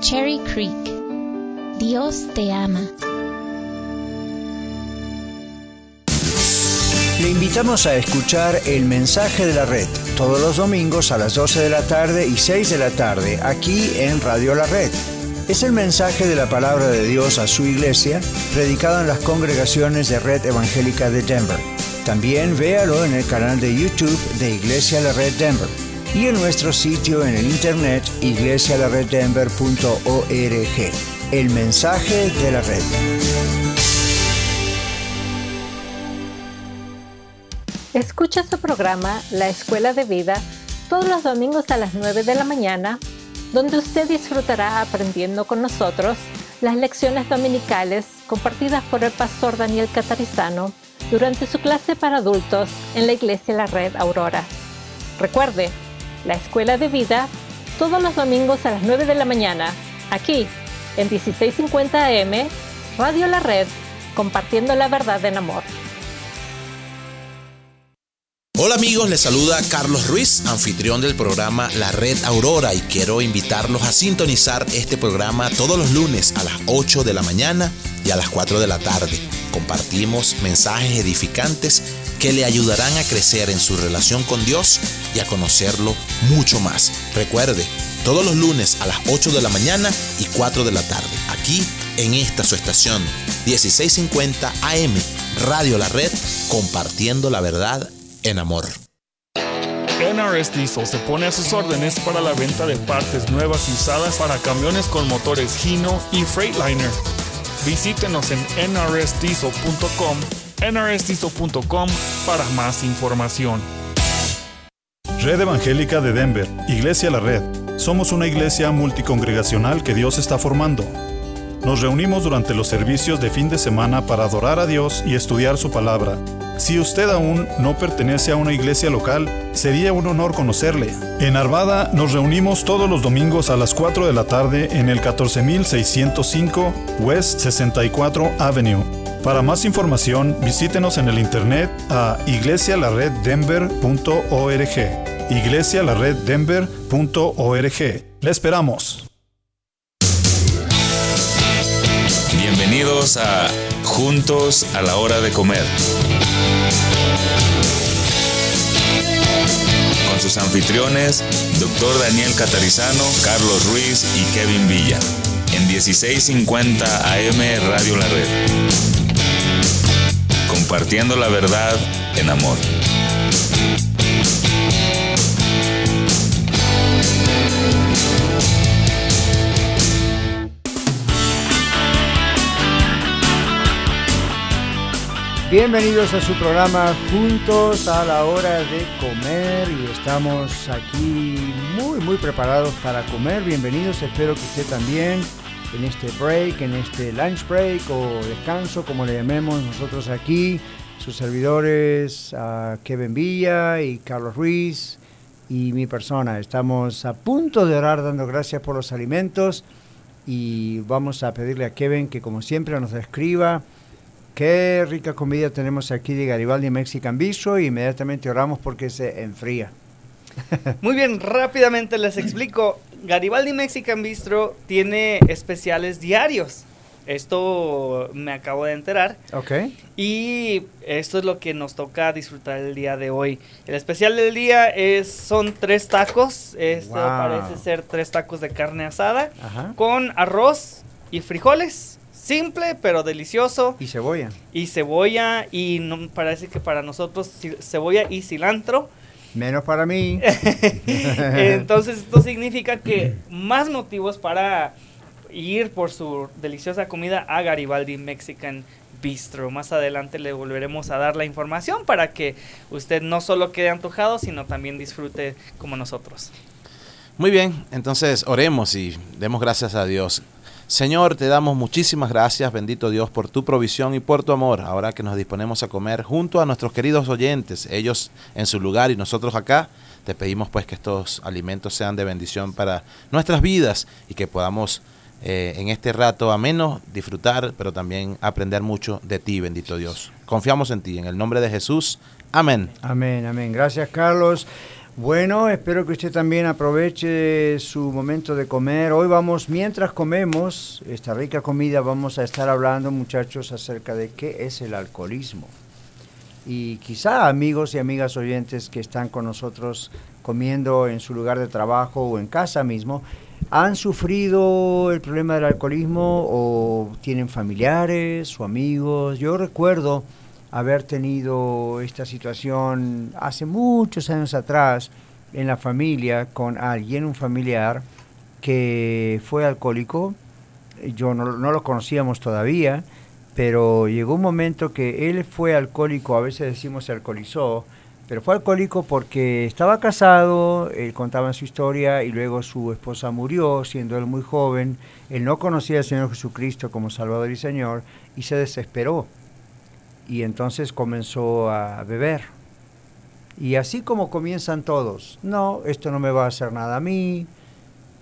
Cherry Creek. Dios te ama. Le invitamos a escuchar el mensaje de la red todos los domingos a las 12 de la tarde y 6 de la tarde aquí en Radio La Red. Es el mensaje de la palabra de Dios a su iglesia, predicado en las congregaciones de Red Evangélica de Denver. También véalo en el canal de YouTube de Iglesia La Red Denver y en nuestro sitio en el internet iglesialareddenver.org. El mensaje de la red. Escucha su programa La Escuela de Vida todos los domingos a las 9 de la mañana, donde usted disfrutará aprendiendo con nosotros las lecciones dominicales compartidas por el pastor Daniel Catarizano durante su clase para adultos en la Iglesia La Red Aurora. Recuerde, La Escuela de Vida todos los domingos a las 9 de la mañana, aquí en 1650 AM, Radio La Red, compartiendo la verdad en amor. Hola amigos, les saluda Carlos Ruiz, anfitrión del programa La Red Aurora y quiero invitarlos a sintonizar este programa todos los lunes a las 8 de la mañana y a las 4 de la tarde. Compartimos mensajes edificantes que le ayudarán a crecer en su relación con Dios y a conocerlo mucho más. Recuerde, todos los lunes a las 8 de la mañana y 4 de la tarde, aquí en esta su estación 1650 AM, Radio La Red, compartiendo la verdad en amor. NRS Diesel se pone a sus órdenes para la venta de partes nuevas y usadas para camiones con motores Hino y Freightliner. Visítenos en nrsdiesel.com, nrsdiesel.com para más información. Red Evangélica de Denver, Iglesia La Red. Somos una iglesia multicongregacional que Dios está formando. Nos reunimos durante los servicios de fin de semana para adorar a Dios y estudiar su palabra. Si usted aún no pertenece a una iglesia local, sería un honor conocerle. En Arvada nos reunimos todos los domingos a las 4 de la tarde en el 14605 West 64 Avenue. Para más información, visítenos en el internet a iglesialareddenver.org. iglesialareddenver.org. Le esperamos. Bienvenidos a Juntos a la hora de comer. Con sus anfitriones, Dr. Daniel Catarizano, Carlos Ruiz y Kevin Villa. En 1650 AM Radio La Red. Compartiendo la verdad en amor. Bienvenidos a su programa Juntos a la hora de comer y estamos aquí muy muy preparados para comer. Bienvenidos, espero que usted también en este break, en este lunch break o descanso, como le llamemos nosotros aquí, sus servidores Kevin Villa y Carlos Ruiz y mi persona. Estamos a punto de orar dando gracias por los alimentos y vamos a pedirle a Kevin que como siempre nos escriba Qué rica comida tenemos aquí de Garibaldi Mexican Bistro y inmediatamente oramos porque se enfría. Muy bien, rápidamente les explico. Garibaldi Mexican Bistro tiene especiales diarios. Esto me acabo de enterar. Ok. Y esto es lo que nos toca disfrutar el día de hoy. El especial del día es son tres tacos. Esto Wow. parece ser tres tacos de carne asada Ajá. con arroz y frijoles. Simple pero delicioso. Y cebolla. Y cebolla y no, parece que para nosotros cebolla y cilantro. Menos para mí. Entonces esto significa que más motivos para ir por su deliciosa comida a Garibaldi Mexican Bistro. Más adelante le volveremos a dar la información para que usted no solo quede antojado, sino también disfrute como nosotros. Muy bien, entonces oremos y demos gracias a Dios. Señor, te damos muchísimas gracias, bendito Dios, por tu provisión y por tu amor. Ahora que nos disponemos a comer junto a nuestros queridos oyentes, ellos en su lugar y nosotros acá, te pedimos pues que estos alimentos sean de bendición para nuestras vidas y que podamos eh, en este rato ameno disfrutar, pero también aprender mucho de ti, bendito Dios. Confiamos en ti, en el nombre de Jesús. Amén. Amén, amén. Gracias, Carlos. Bueno, espero que usted también aproveche su momento de comer. Hoy vamos, mientras comemos esta rica comida, vamos a estar hablando, muchachos, acerca de qué es el alcoholismo. Y quizá amigos y amigas oyentes que están con nosotros comiendo en su lugar de trabajo o en casa mismo, han sufrido el problema del alcoholismo o tienen familiares o amigos. Yo recuerdo haber tenido esta situación hace muchos años atrás en la familia con alguien, un familiar, que fue alcohólico. Yo no, lo conocíamos todavía, pero llegó un momento que él fue alcohólico, a veces decimos se alcoholizó, pero fue alcohólico porque estaba casado, él contaba su historia y luego su esposa murió siendo él muy joven, él no conocía al Señor Jesucristo como Salvador y Señor y se desesperó y entonces comenzó a beber. Y así como comienzan todos, no, esto no me va a hacer nada a mí,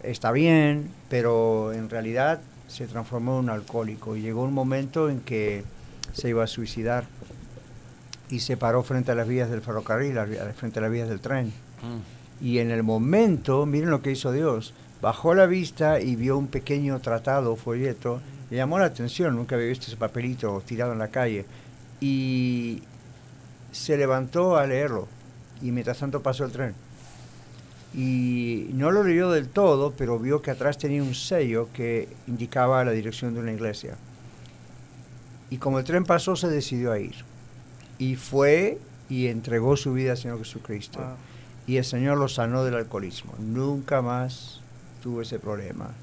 está bien, pero en realidad se transformó en un alcohólico y llegó un momento en que se iba a suicidar y se paró frente a las vías del ferrocarril, frente a las vías del tren. Mm. Y en el momento, miren lo que hizo Dios, bajó la vista y vio un pequeño tratado, folleto, le llamó la atención, nunca había visto ese papelito tirado en la calle y se levantó a leerlo y mientras tanto pasó el tren. Y no lo leyó del todo, pero vio que atrás tenía un sello que indicaba la dirección de una iglesia. Y como el tren pasó, se decidió a ir. Y fue y entregó su vida al Señor Jesucristo. Y el Señor lo sanó del alcoholismo. Nunca más tuvo ese problema.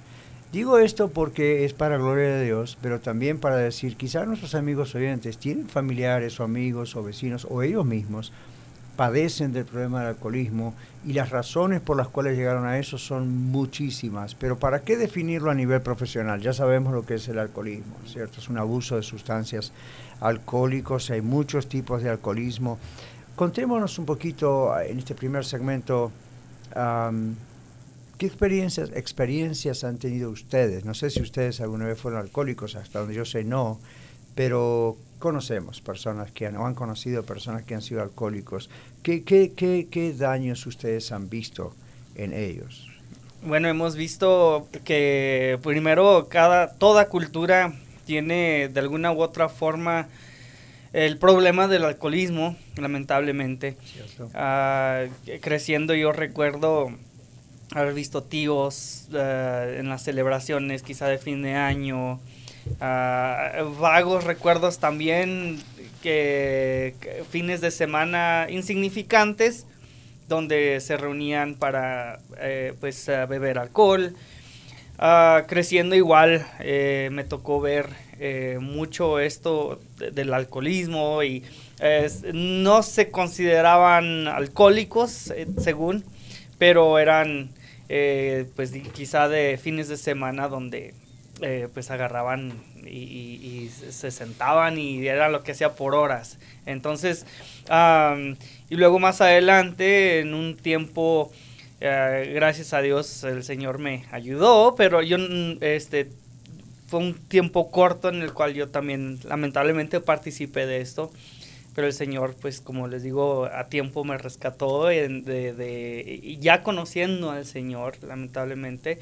Digo esto porque es para gloria de Dios, pero también para decir, quizás nuestros amigos oyentes tienen familiares o amigos o vecinos o ellos mismos padecen del problema del alcoholismo y las razones por las cuales llegaron a eso son muchísimas. Pero ¿para qué definirlo a nivel profesional? Ya sabemos lo que es el alcoholismo, ¿cierto? Es un abuso de sustancias alcohólicos, hay muchos tipos de alcoholismo. Contémonos un poquito en este primer segmento. ¿Qué experiencias, experiencias han tenido ustedes? No sé si ustedes alguna vez fueron alcohólicos, hasta donde yo sé no, pero conocemos personas que han, o han conocido personas que han sido alcohólicos. ¿Qué, qué, qué, qué daños ustedes han visto en ellos? Bueno, hemos visto que primero cada, toda cultura tiene de alguna u otra forma el problema del alcoholismo, lamentablemente. Uh, creciendo yo recuerdo haber visto tíos uh, en las celebraciones, quizá de fin de año. Uh, vagos recuerdos también que, fines de semana insignificantes donde se reunían para eh, pues beber alcohol. Uh, creciendo igual eh, me tocó ver mucho esto del alcoholismo y no se consideraban alcohólicos según, pero eran eh, pues quizá de fines de semana donde eh, pues agarraban y, se sentaban y era lo que hacía por horas. Entonces, y luego más adelante, en un tiempo, eh, gracias a Dios, el Señor me ayudó, pero yo, este, fue un tiempo corto en el cual yo también lamentablemente participé de esto pero el Señor, pues como les digo, a tiempo me rescató de, de, ya conociendo al Señor, lamentablemente,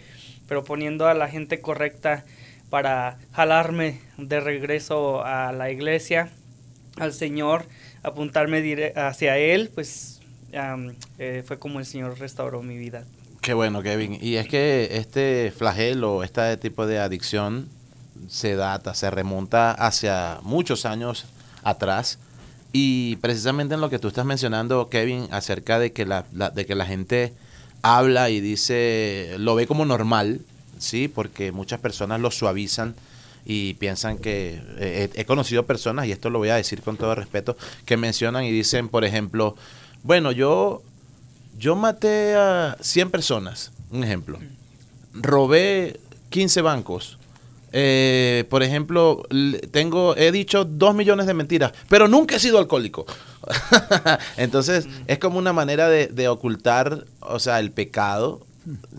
pero poniendo a la gente correcta para jalarme de regreso a la iglesia, al Señor, apuntarme hacia Él, pues eh, fue como el Señor restauró mi vida. Qué bueno, Kevin. Y es que este flagelo, este tipo de adicción se data, se remonta hacia muchos años atrás y precisamente en lo que tú estás mencionando, Kevin, acerca de que la, de que la gente habla y dice, lo ve como normal, ¿sí? Porque muchas personas lo suavizan y piensan que eh, he, conocido personas, y esto lo voy a decir con todo respeto, que mencionan y dicen, por ejemplo, bueno, yo, yo maté a 100 personas, un ejemplo, robé 15 bancos, eh, por ejemplo, tengo, he dicho dos millones de mentiras, pero nunca he sido alcohólico. Entonces, mm. es como una manera de, ocultar, o sea, el pecado,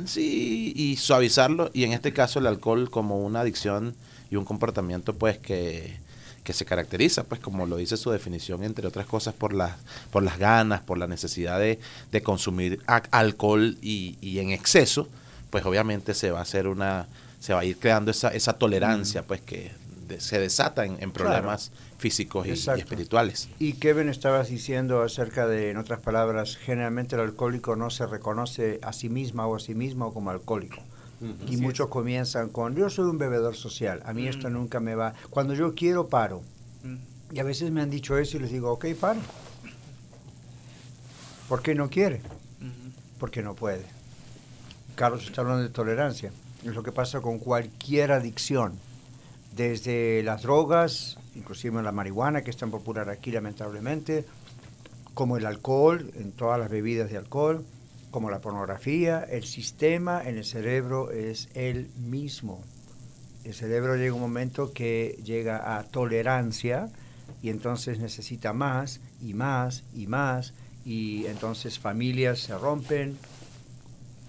sí, y suavizarlo, y en este caso el alcohol como una adicción y un comportamiento, pues, que, que se caracteriza, pues como lo dice su definición, entre otras cosas, por las, por las ganas, por la necesidad de, de consumir alcohol y, y, en exceso, pues obviamente se va a hacer una, se va a ir creando esa, esa tolerancia, pues que se desata en, problemas físicos y, espirituales. Y Kevin estabas diciendo acerca de, en otras palabras, generalmente el alcohólico no se reconoce a sí misma o a sí mismo como alcohólico. y muchos comienzan con, yo soy un bebedor social, a mí esto mm. nunca me va. Cuando yo quiero, paro. Mm. Y a veces me han dicho eso y les digo, ok, paro. ¿Por qué no quiere? Porque no puede. Carlos está hablando de tolerancia. Es lo que pasa con cualquier adicción desde las drogas, inclusive la marihuana que es tan popular aquí lamentablemente, como el alcohol, en todas las bebidas de alcohol, como la pornografía, el sistema en el cerebro es el mismo. El cerebro llega un momento que llega a tolerancia y entonces necesita más y más y más y entonces familias se rompen,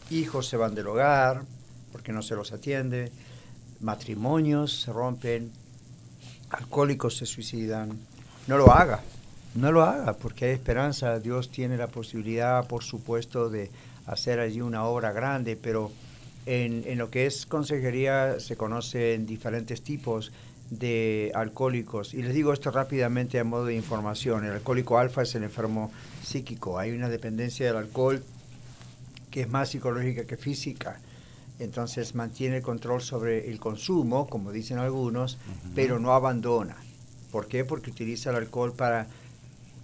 hijos se van del hogar porque no se los atiende, matrimonios se rompen, alcohólicos se suicidan. No lo haga, no lo haga, porque hay esperanza. Dios tiene la posibilidad, por supuesto, de hacer allí una obra grande, pero en, en lo que es consejería se conocen diferentes tipos de alcohólicos. Y les digo esto rápidamente a modo de información. El alcohólico alfa es el enfermo psíquico. Hay una dependencia del alcohol que es más psicológica que física entonces mantiene el control sobre el consumo, como dicen algunos, pero no abandona. ¿Por qué? Porque utiliza el alcohol para,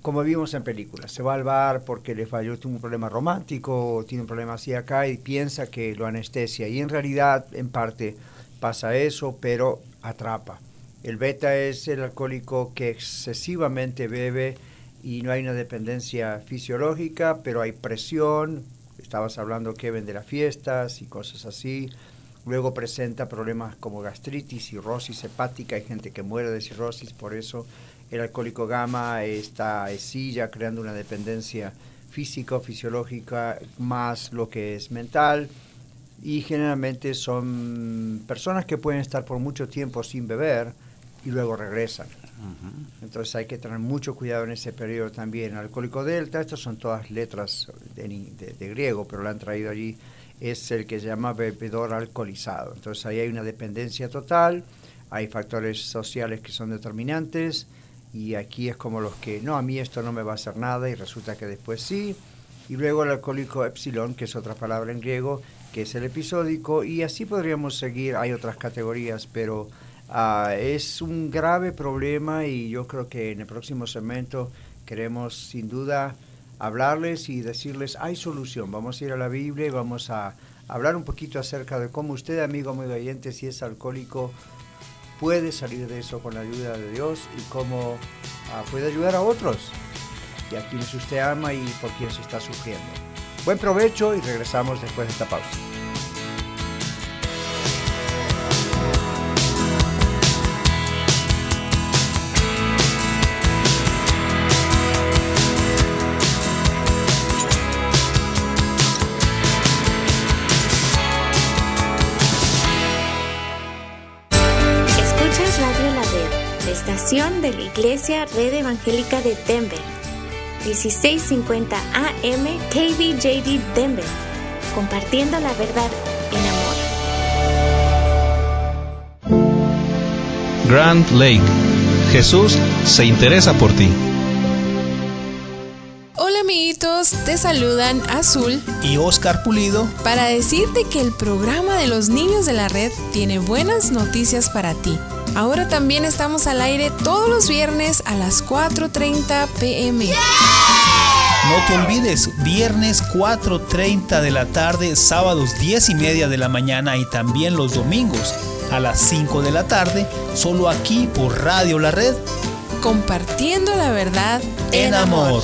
como vimos en películas, se va al bar porque le falló, tiene un problema romántico, o tiene un problema así acá y piensa que lo anestesia. Y en realidad, en parte, pasa eso, pero atrapa. El beta es el alcohólico que excesivamente bebe y no hay una dependencia fisiológica, pero hay presión, estabas hablando, Kevin, de las fiestas y cosas así. Luego presenta problemas como gastritis, cirrosis hepática, hay gente que muere de cirrosis, por eso el alcohólico gamma está silla creando una dependencia física, fisiológica, más lo que es mental. Y generalmente son personas que pueden estar por mucho tiempo sin beber y luego regresan. Entonces hay que tener mucho cuidado en ese periodo también. Alcohólico delta, estas son todas letras de, griego, pero lo han traído allí, es el que se llama bebedor alcoholizado. Entonces ahí hay una dependencia total, hay factores sociales que son determinantes y aquí es como los que, no, a mí esto no me va a hacer nada y resulta que después sí. Y luego el alcohólico epsilon, que es otra palabra en griego, que es el episódico, y así podríamos seguir, hay otras categorías, pero Ah, es un grave problema y yo creo que en el próximo segmento queremos sin duda hablarles y decirles hay solución. Vamos a ir a la Biblia y vamos a hablar un poquito acerca de cómo usted, amigo, amigo oyente, si es alcohólico, puede salir de eso con la ayuda de Dios y cómo ah, puede ayudar a otros y a quienes usted ama y por quienes está sufriendo. Buen provecho y regresamos después de esta pausa. Iglesia Red Evangélica de Denver, 1650 AM KBJD Denver, compartiendo la verdad en amor. Grand Lake, Jesús se interesa por ti. Hola amiguitos, te saludan Azul y Oscar Pulido para decirte que el programa de los niños de la red tiene buenas noticias para ti. Ahora también estamos al aire todos los viernes a las 4.30 pm. No te olvides, viernes 4.30 de la tarde, sábados 10 y media de la mañana y también los domingos a las 5 de la tarde, solo aquí por Radio La Red. Compartiendo la verdad en, amor.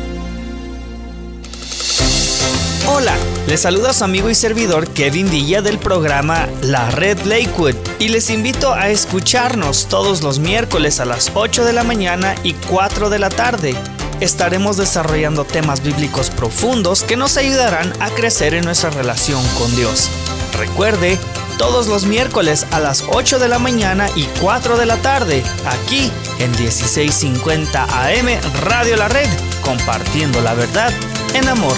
Hola, les saluda su amigo y servidor Kevin Villa del programa La Red Lakewood y les invito a escucharnos todos los miércoles a las 8 de la mañana y 4 de la tarde. Estaremos desarrollando temas bíblicos profundos que nos ayudarán a crecer en nuestra relación con Dios. Recuerde, todos los miércoles a las 8 de la mañana y 4 de la tarde, aquí en 1650 AM Radio La Red, compartiendo la verdad en amor.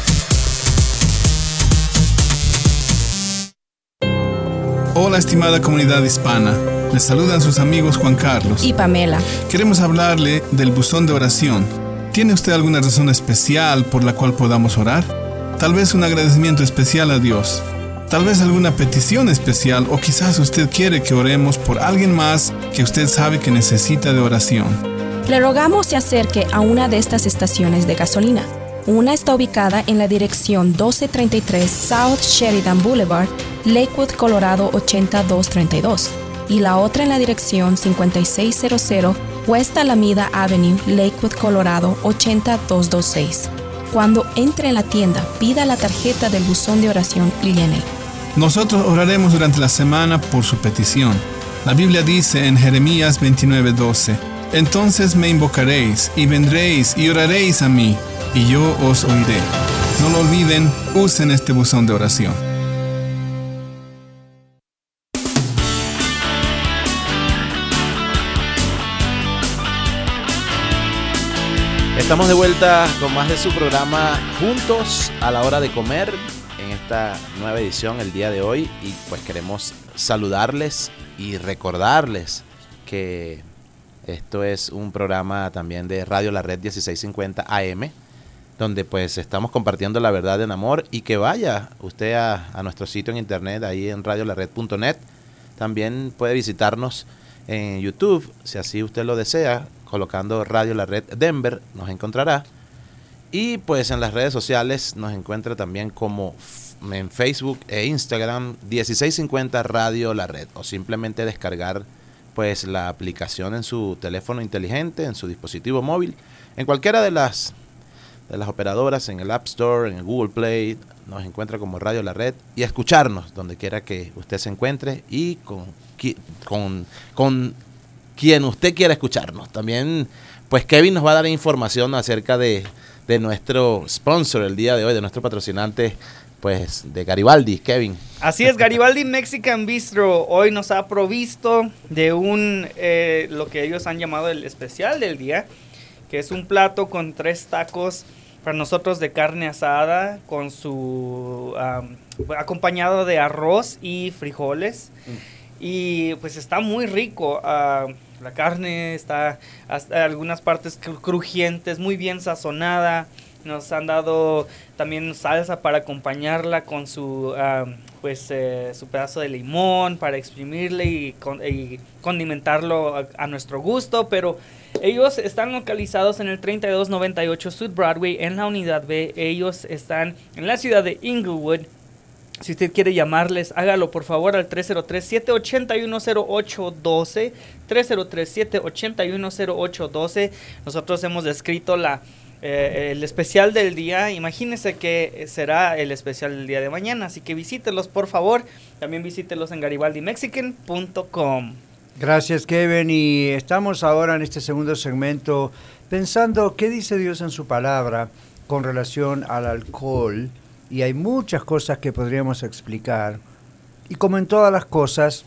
Hola estimada comunidad hispana, les saludan sus amigos Juan Carlos y Pamela. Queremos hablarle del buzón de oración. ¿Tiene usted alguna razón especial por la cual podamos orar? Tal vez un agradecimiento especial a Dios. Tal vez alguna petición especial o quizás usted quiere que oremos por alguien más que usted sabe que necesita de oración. Le rogamos se acerque a una de estas estaciones de gasolina. Una está ubicada en la dirección 1233 South Sheridan Boulevard Lakewood, Colorado 8232 y la otra en la dirección 5600 West Alameda Avenue, Lakewood, Colorado 80226. Cuando entre en la tienda, pida la tarjeta del buzón de oración y llene. Nosotros oraremos durante la semana por su petición. La Biblia dice en Jeremías 29:12, Entonces me invocaréis y vendréis y oraréis a mí, y yo os oiré. No lo olviden, usen este buzón de oración. Estamos de vuelta con más de su programa Juntos a la hora de comer en esta nueva edición el día de hoy. Y pues queremos saludarles y recordarles que esto es un programa también de Radio La Red 1650 AM donde pues estamos compartiendo la verdad en amor y que vaya usted a, a nuestro sitio en internet ahí en radiolared.net también puede visitarnos en YouTube si así usted lo desea colocando Radio La Red Denver, nos encontrará. Y pues en las redes sociales nos encuentra también como en Facebook e Instagram 1650 Radio La Red o simplemente descargar pues la aplicación en su teléfono inteligente, en su dispositivo móvil, en cualquiera de las de las operadoras, en el App Store, en el Google Play, nos encuentra como Radio La Red y escucharnos donde quiera que usted se encuentre y con, con, con quien usted quiera escucharnos. También, pues Kevin nos va a dar información acerca de, nuestro sponsor el día de hoy, de nuestro patrocinante, pues de Garibaldi, Kevin. Así es, Garibaldi Mexican Bistro hoy nos ha provisto de un, eh, lo que ellos han llamado el especial del día, que es un plato con tres tacos para nosotros de carne asada, con su, acompañado de arroz y frijoles. Mm. Y pues está muy rico. Ah, la carne está hasta algunas partes crujientes, muy bien sazonada. Nos han dado también salsa para acompañarla con su ah, pues eh, su pedazo de limón para exprimirle y, condimentarlo a, nuestro gusto, pero ellos están localizados en el 3298 South Broadway en la unidad B. Ellos están en la ciudad de Inglewood si usted quiere llamarles, hágalo por favor al 303-781-0812. 303-781-0812. Nosotros hemos descrito la, eh, el especial del día. Imagínense que será el especial del día de mañana. Así que visítelos por favor. También visítelos en garibaldimexican.com. Gracias Kevin y estamos ahora en este segundo segmento pensando qué dice Dios en su palabra con relación al alcohol y hay muchas cosas que podríamos explicar. Y como en todas las cosas,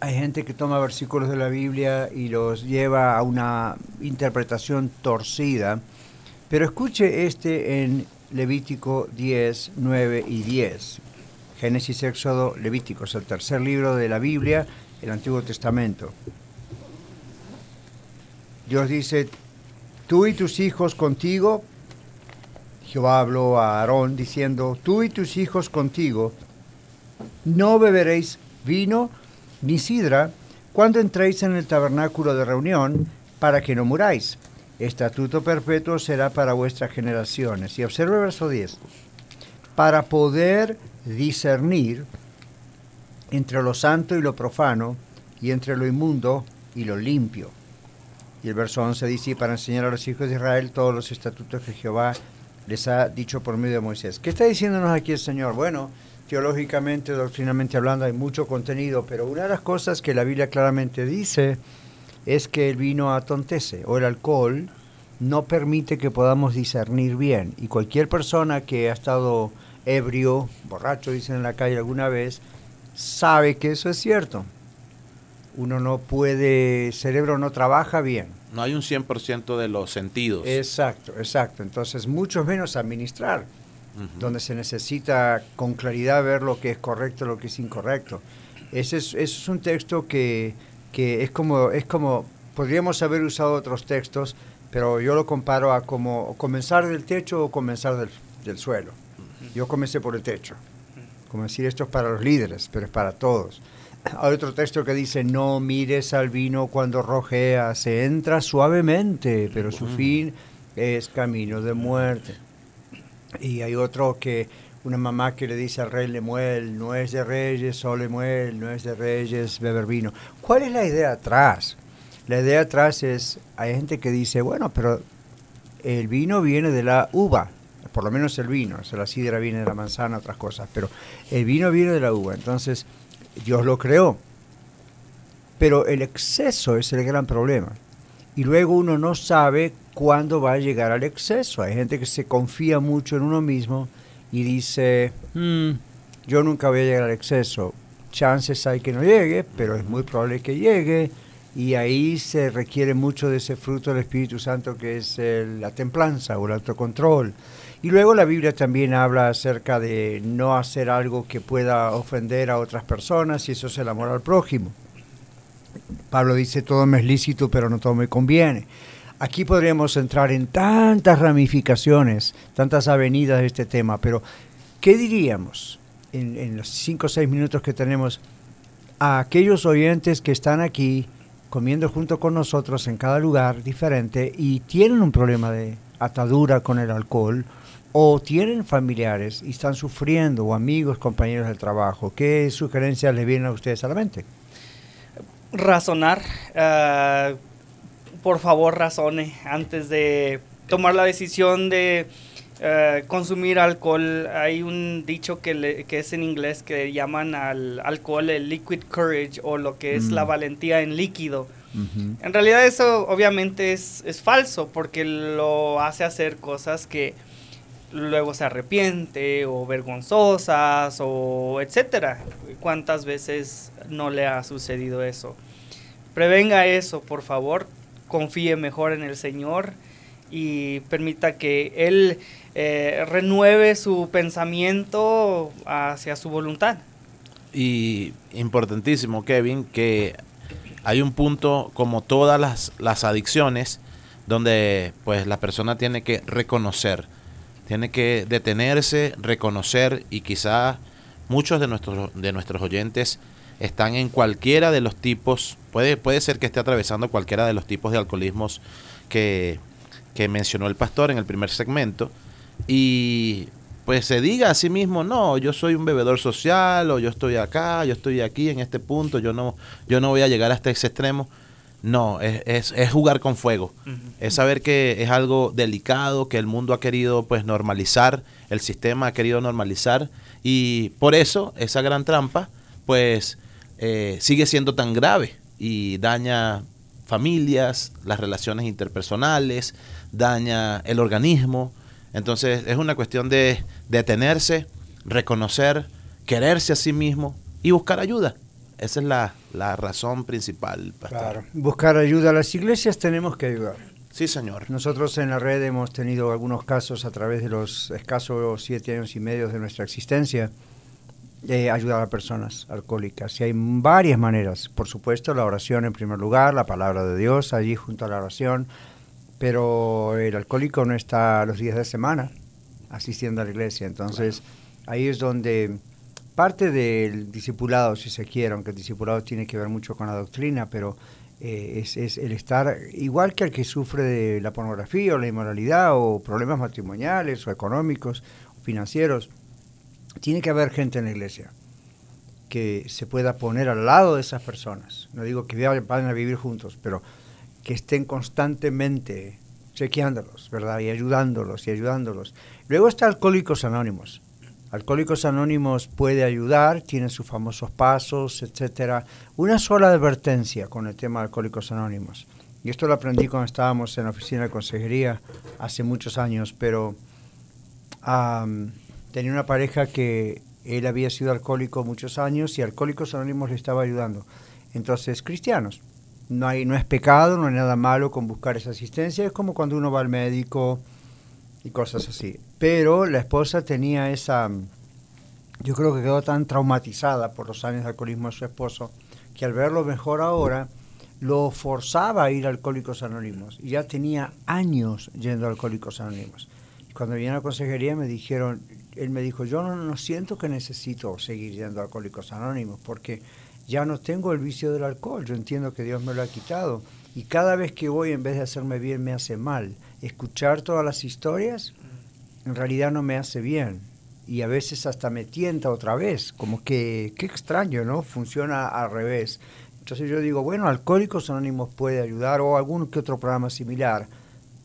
hay gente que toma versículos de la Biblia y los lleva a una interpretación torcida. Pero escuche este en Levítico 10, 9 y 10. Génesis, Éxodo, Levítico, es el tercer libro de la Biblia, el Antiguo Testamento. Dios dice, tú y tus hijos contigo, Jehová habló a Aarón diciendo, tú y tus hijos contigo, no beberéis vino ni sidra cuando entréis en el tabernáculo de reunión, para que no muráis. Estatuto perpetuo será para vuestras generaciones. Y observe el verso 10. Para poder discernir entre lo santo y lo profano, y entre lo inmundo y lo limpio. Y el verso 11 dice, para enseñar a los hijos de Israel todos los estatutos que Jehová les ha dicho por medio de Moisés. ¿Qué está diciéndonos aquí el Señor? Bueno, teológicamente, doctrinamente hablando, hay mucho contenido, pero una de las cosas que la Biblia claramente dice es que el vino atontece o el alcohol no permite que podamos discernir bien. Y cualquier persona que ha estado ebrio, borracho, dicen en la calle alguna vez, sabe que eso es cierto. Uno no puede, el cerebro no trabaja bien. No hay un 100% de los sentidos. Exacto, exacto. Entonces, mucho menos administrar donde se necesita con claridad ver lo que es correcto y lo que es incorrecto. Ese es, es un texto que, que, es, como, es como, podríamos haber usado otros textos, pero yo lo comparo a como comenzar del techo o comenzar del, del suelo. Yo comencé por el techo. Como decir, esto es para los líderes, pero es para todos. Hay otro texto que dice, no mires al vino cuando rojea, se entra suavemente, pero su fin es camino de muerte. Y hay otro que una mamá que le dice al rey Lemuel, no es de reyes, solo Lemuel, no es de reyes, beber vino. ¿Cuál es la idea atrás? La idea atrás es, hay gente que dice, bueno, pero el vino viene de la uva, por lo menos el vino, o sea, la sidra viene de la manzana, otras cosas, pero el vino viene de la uva, entonces Dios lo creó. Pero el exceso es el gran problema. Y luego uno no sabe cuándo va a llegar al exceso. Hay gente que se confía mucho en uno mismo y dice, "Hmm, yo nunca voy a llegar al exceso. Chances hay que no llegue, pero es muy probable que llegue. Y ahí se requiere mucho de ese fruto del Espíritu Santo que es la templanza o el autocontrol. Y luego la Biblia también habla acerca de no hacer algo que pueda ofender a otras personas y eso es el amor al prójimo. Pablo dice, todo me es lícito, pero no todo me conviene. Aquí podríamos entrar en tantas ramificaciones, tantas avenidas de este tema, pero ¿qué diríamos en los cinco o seis minutos que tenemos a aquellos oyentes que están aquí comiendo junto con nosotros en cada lugar diferente y tienen un problema de atadura con el alcohol o tienen familiares y están sufriendo o amigos, compañeros del trabajo? ¿Qué sugerencias les vienen a ustedes a la mente? razonar. ah, por favor, razone antes de tomar la decisión de ah, consumir alcohol. Hay un dicho que, le- que es en inglés que llaman al alcohol el liquid courage o lo que es Mm. la valentía en líquido. En realidad eso obviamente es, es falso porque lo hace hacer cosas que luego se arrepiente o vergonzosas o etcétera. ¿Cuántas veces no le ha sucedido eso? Prevenga eso, por favor. Confíe mejor en el Señor y permita que Él eh, renueve su pensamiento hacia su voluntad. Y importantísimo, Kevin, que hay un punto como todas las, las adicciones donde pues la persona tiene que reconocer, tiene que detenerse, reconocer y quizá muchos de nuestros, de nuestros oyentes están en cualquiera de los tipos, puede, puede ser que esté atravesando cualquiera de los tipos de alcoholismos que, que mencionó el pastor en el primer segmento y pues se diga a sí mismo, no, yo soy un bebedor social o yo estoy acá, yo estoy aquí en este punto, yo no, yo no voy a llegar hasta ese extremo. No, es, es, es jugar con fuego. Es saber que es algo delicado, que el mundo ha querido pues normalizar, el sistema ha querido normalizar y por eso esa gran trampa pues eh, sigue siendo tan grave y daña familias, las relaciones interpersonales, daña el organismo. Entonces es una cuestión de detenerse, reconocer, quererse a sí mismo y buscar ayuda. Esa es la, la razón principal, pastor. Claro, buscar ayuda. Las iglesias tenemos que ayudar. Sí, señor. Nosotros en la red hemos tenido algunos casos a través de los escasos siete años y medio de nuestra existencia de ayudar a personas alcohólicas. Y hay varias maneras. Por supuesto, la oración en primer lugar, la palabra de Dios allí junto a la oración. Pero el alcohólico no está los días de semana asistiendo a la iglesia. Entonces, ahí es donde parte del discipulado, si se quiere, aunque el discipulado tiene que ver mucho con la doctrina, pero eh, es, el estar igual que el que sufre de la pornografía o la inmoralidad o problemas matrimoniales o económicos o financieros. Tiene que haber gente en la iglesia que se pueda poner al lado de esas personas. No digo que vayan a vivir juntos, pero que estén constantemente chequeándolos, ¿verdad? Y ayudándolos y ayudándolos. Luego está Alcohólicos Anónimos. Alcohólicos Anónimos puede ayudar, tiene sus famosos pasos, etcétera. Una sola advertencia con el tema de Alcohólicos Anónimos. Y esto lo aprendí cuando estábamos en la oficina de consejería hace muchos años, pero tenía una pareja que él había sido alcohólico muchos años y Alcohólicos Anónimos le estaba ayudando. Entonces, cristianos, no, hay, no es pecado, no hay nada malo con buscar esa asistencia, es como cuando uno va al médico y cosas así. Pero la esposa tenía esa, yo creo que quedó tan traumatizada por los años de alcoholismo de su esposo, que al verlo mejor ahora, lo forzaba a ir a Alcohólicos Anónimos. Y ya tenía años yendo a Alcohólicos Anónimos. cuando vine a la consejería me dijeron, él me dijo, yo no, no siento que necesito seguir yendo a Alcohólicos Anónimos, porque ya no tengo el vicio del alcohol, yo entiendo que Dios me lo ha quitado. Y cada vez que voy, en vez de hacerme bien, me hace mal escuchar todas las historias en realidad no me hace bien y a veces hasta me tienta otra vez, como que qué extraño, ¿no? Funciona al revés. Entonces yo digo, bueno, Alcohólicos Anónimos puede ayudar o algún que otro programa similar,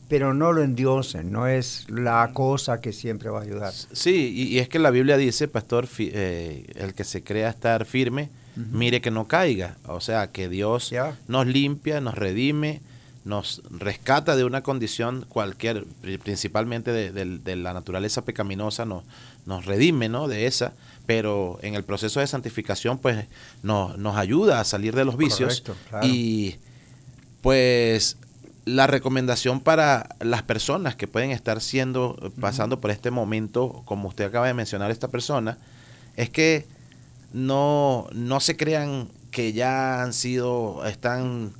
pero no lo endiosen, no es la cosa que siempre va a ayudar. Sí, y, es que la Biblia dice, pastor, eh, el que se crea estar firme, mire que no caiga. O sea, que Dios nos limpia, nos redime, nos rescata de una condición cualquier, principalmente de, la naturaleza pecaminosa, nos, nos redime ¿no? de esa, pero en el proceso de santificación pues nos, nos ayuda a salir de los vicios. Y pues la recomendación para las personas que pueden estar siendo, pasando por este momento, como usted acaba de mencionar esta persona, es que no, no se crean que ya han sido, están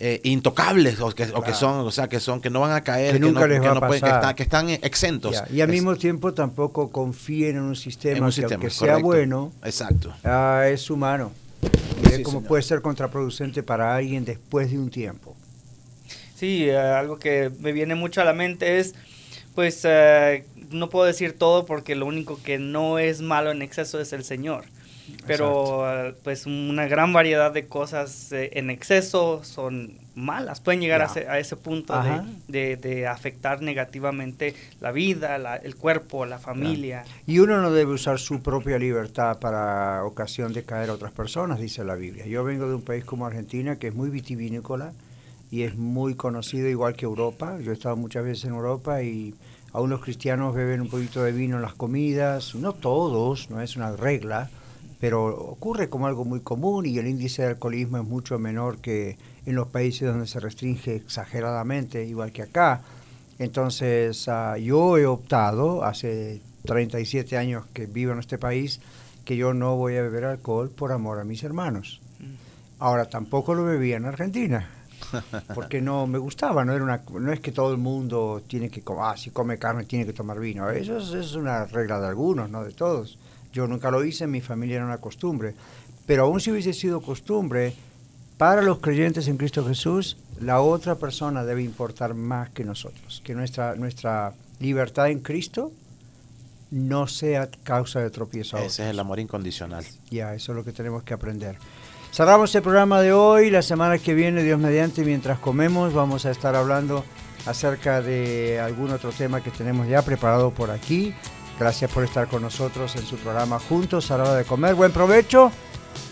eh, intocables o que, son, o sea, que son, que no van a caer, que, nunca les va a pasar. que, están exentos. Y al mismo tiempo tampoco confíen en un sistema, que aunque sea bueno, Exacto. Ah, es humano. Y como puede ser contraproducente para alguien después de un tiempo. Sí, eh, algo que me viene mucho a la mente es, pues, eh, no puedo decir todo porque lo único que no es malo en exceso es el Señor pero pues una gran variedad de cosas eh, en exceso son malas, pueden llegar a, ese punto de, afectar negativamente la vida, el cuerpo, la familia. Y uno no debe usar su propia libertad para ocasión de caer a otras personas, dice la Biblia. Yo vengo de un país como Argentina que es muy vitivinícola y es muy conocido igual que Europa. Yo he estado muchas veces en Europa y aún los cristianos beben un poquito de vino en las comidas, no todos, no es una regla pero ocurre como algo muy común y el índice de alcoholismo es mucho menor que en los países donde se restringe exageradamente, igual que acá. Entonces, ah, yo he optado, hace 37 años que vivo en este país, que yo no voy a beber alcohol por amor a mis hermanos. Ahora, tampoco lo bebía en Argentina, porque no me gustaba, no, era una, no es que todo el mundo tiene que, ah, si come carne tiene que tomar vino, eso es una regla de algunos, no de todos. Yo nunca lo hice, en mi familia era una costumbre. Pero aún si hubiese sido costumbre, para los creyentes en Cristo Jesús, la otra persona debe importar más que nosotros. Que nuestra, nuestra libertad en Cristo no sea causa de tropiezo. Ese es el amor incondicional. Ya, eso es lo que tenemos que aprender. Cerramos el programa de hoy. La semana que viene, Dios mediante, mientras comemos, vamos a estar hablando acerca de algún otro tema que tenemos ya preparado por aquí. Gracias por estar con nosotros en su programa Juntos a la hora de comer. Buen provecho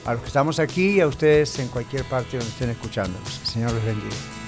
a los que estamos aquí y a ustedes en cualquier parte donde estén escuchándonos. Señor les bendiga.